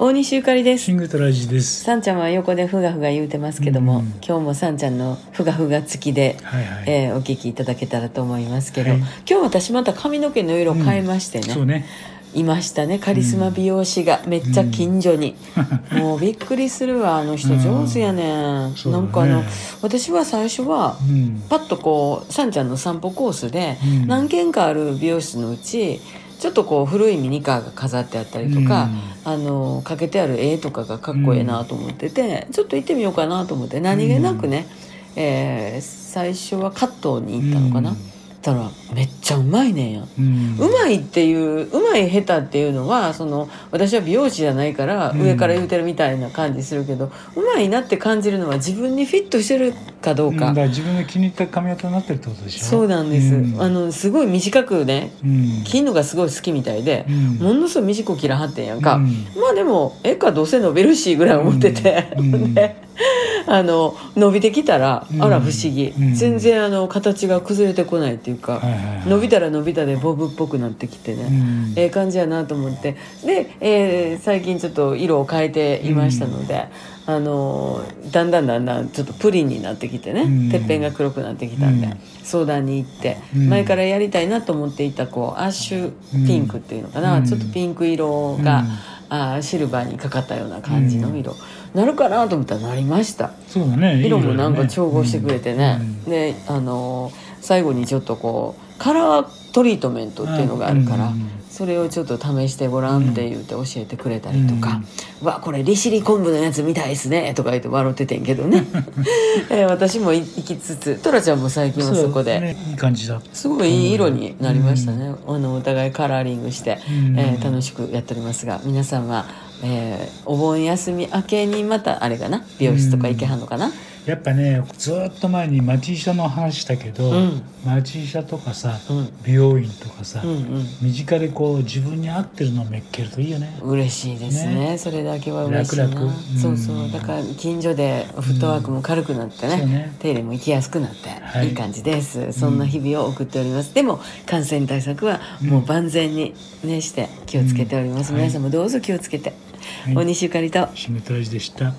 大西ゆかりです。シングトラジです。さんちゃんは横でふがふが言うてますけども、うん。今日もさんちゃんのふがふが付きで、はいはい。えーお聞きいただけたらと思いますけど、はい。今日私また髪の毛の色変えましてね,、そうね。いましたね。カリスマ美容師がめっちゃ近所に、もうびっくりするわあの人上手やねうだね。なんかあの私は最初はうん。パッとこうさんちゃんの散歩コースでうん。何軒かある美容室のうちちょっとこう古いミニカーが飾ってあったりとか、あのかけてある絵とかがかっこええなと思ってて、ちょっと行ってみようかなと思って何気なくね、えー最初はカットに行ったのかな、うんたらめっちゃうまいねんや。うん。うまいっていううまい下手っていうのはその私は美容師じゃないからうん。上から言うてるみたいな感じするけど、うまいなって感じるのは自分にフィットしてるかどうか、だから自分が気に入った髪型になってるってことでしょ？そうなんです、うん。あのすごい短くねうん。切るのがすごい好きみたいで、うん。ものすごい短く切らはってんやんか、うん。まあでもええかどうせ伸びるしぐらい思ってて、あの伸びてきたら、うん。あら不思議、うん。全然あの形が崩れてこないっていうか、伸びたら伸びたでボブっぽくなってきてね、うん。ええ感じやなと思って。で、えー最近ちょっと色を変えていましたので、あのだんだんだんだんちょっとプリンになってきてね、うん。てっぺんが黒くなってきたんで、うん。相談に行って、うん。前からやりたいなと思っていたこうアッシュピンクっていうのかな、うん。ちょっとピンク色が、うん。あーシルバーにかかったような感じの色、なるかなと思ったらなりました。そうだね。色もなんか調合してくれてね、うんであのー最後にちょっとこうカラートリートメントっていうのがあるから、うんそれをちょっと試してごらんって言って教えてくれたりとか「わこれ利尻昆布のやつみたいですね」とか言って笑っててんけどね、えー私も行きつつトラちゃんも最近はそこで。ね。いい感じだ。すごいいい色になりましたね、あのお互いカラーリングして、うん。えー楽しくやっておりますが皆さんは、えーお盆休み明けにまたあれかな？美容室とか行けはんのかな、やっぱねずーっと前に町医者の話したけど、うん。町医者とかさ、うん。美容院とかさ、うんうん。身近でこう自分に合ってるのをめっけるといいよね。嬉しいですね。ね。それだけは嬉しいな。楽々。うん。そうそう。だから近所でフットワークも軽くなってね,、ね。手入れも行きやすくなって、はい。い、い感じです。そんな日々を送っております、でも感染対策はもう万全にねして気をつけております、うん。皆さんもどうぞ気をつけて、はい。大西ゆかりと。シングトラジでした。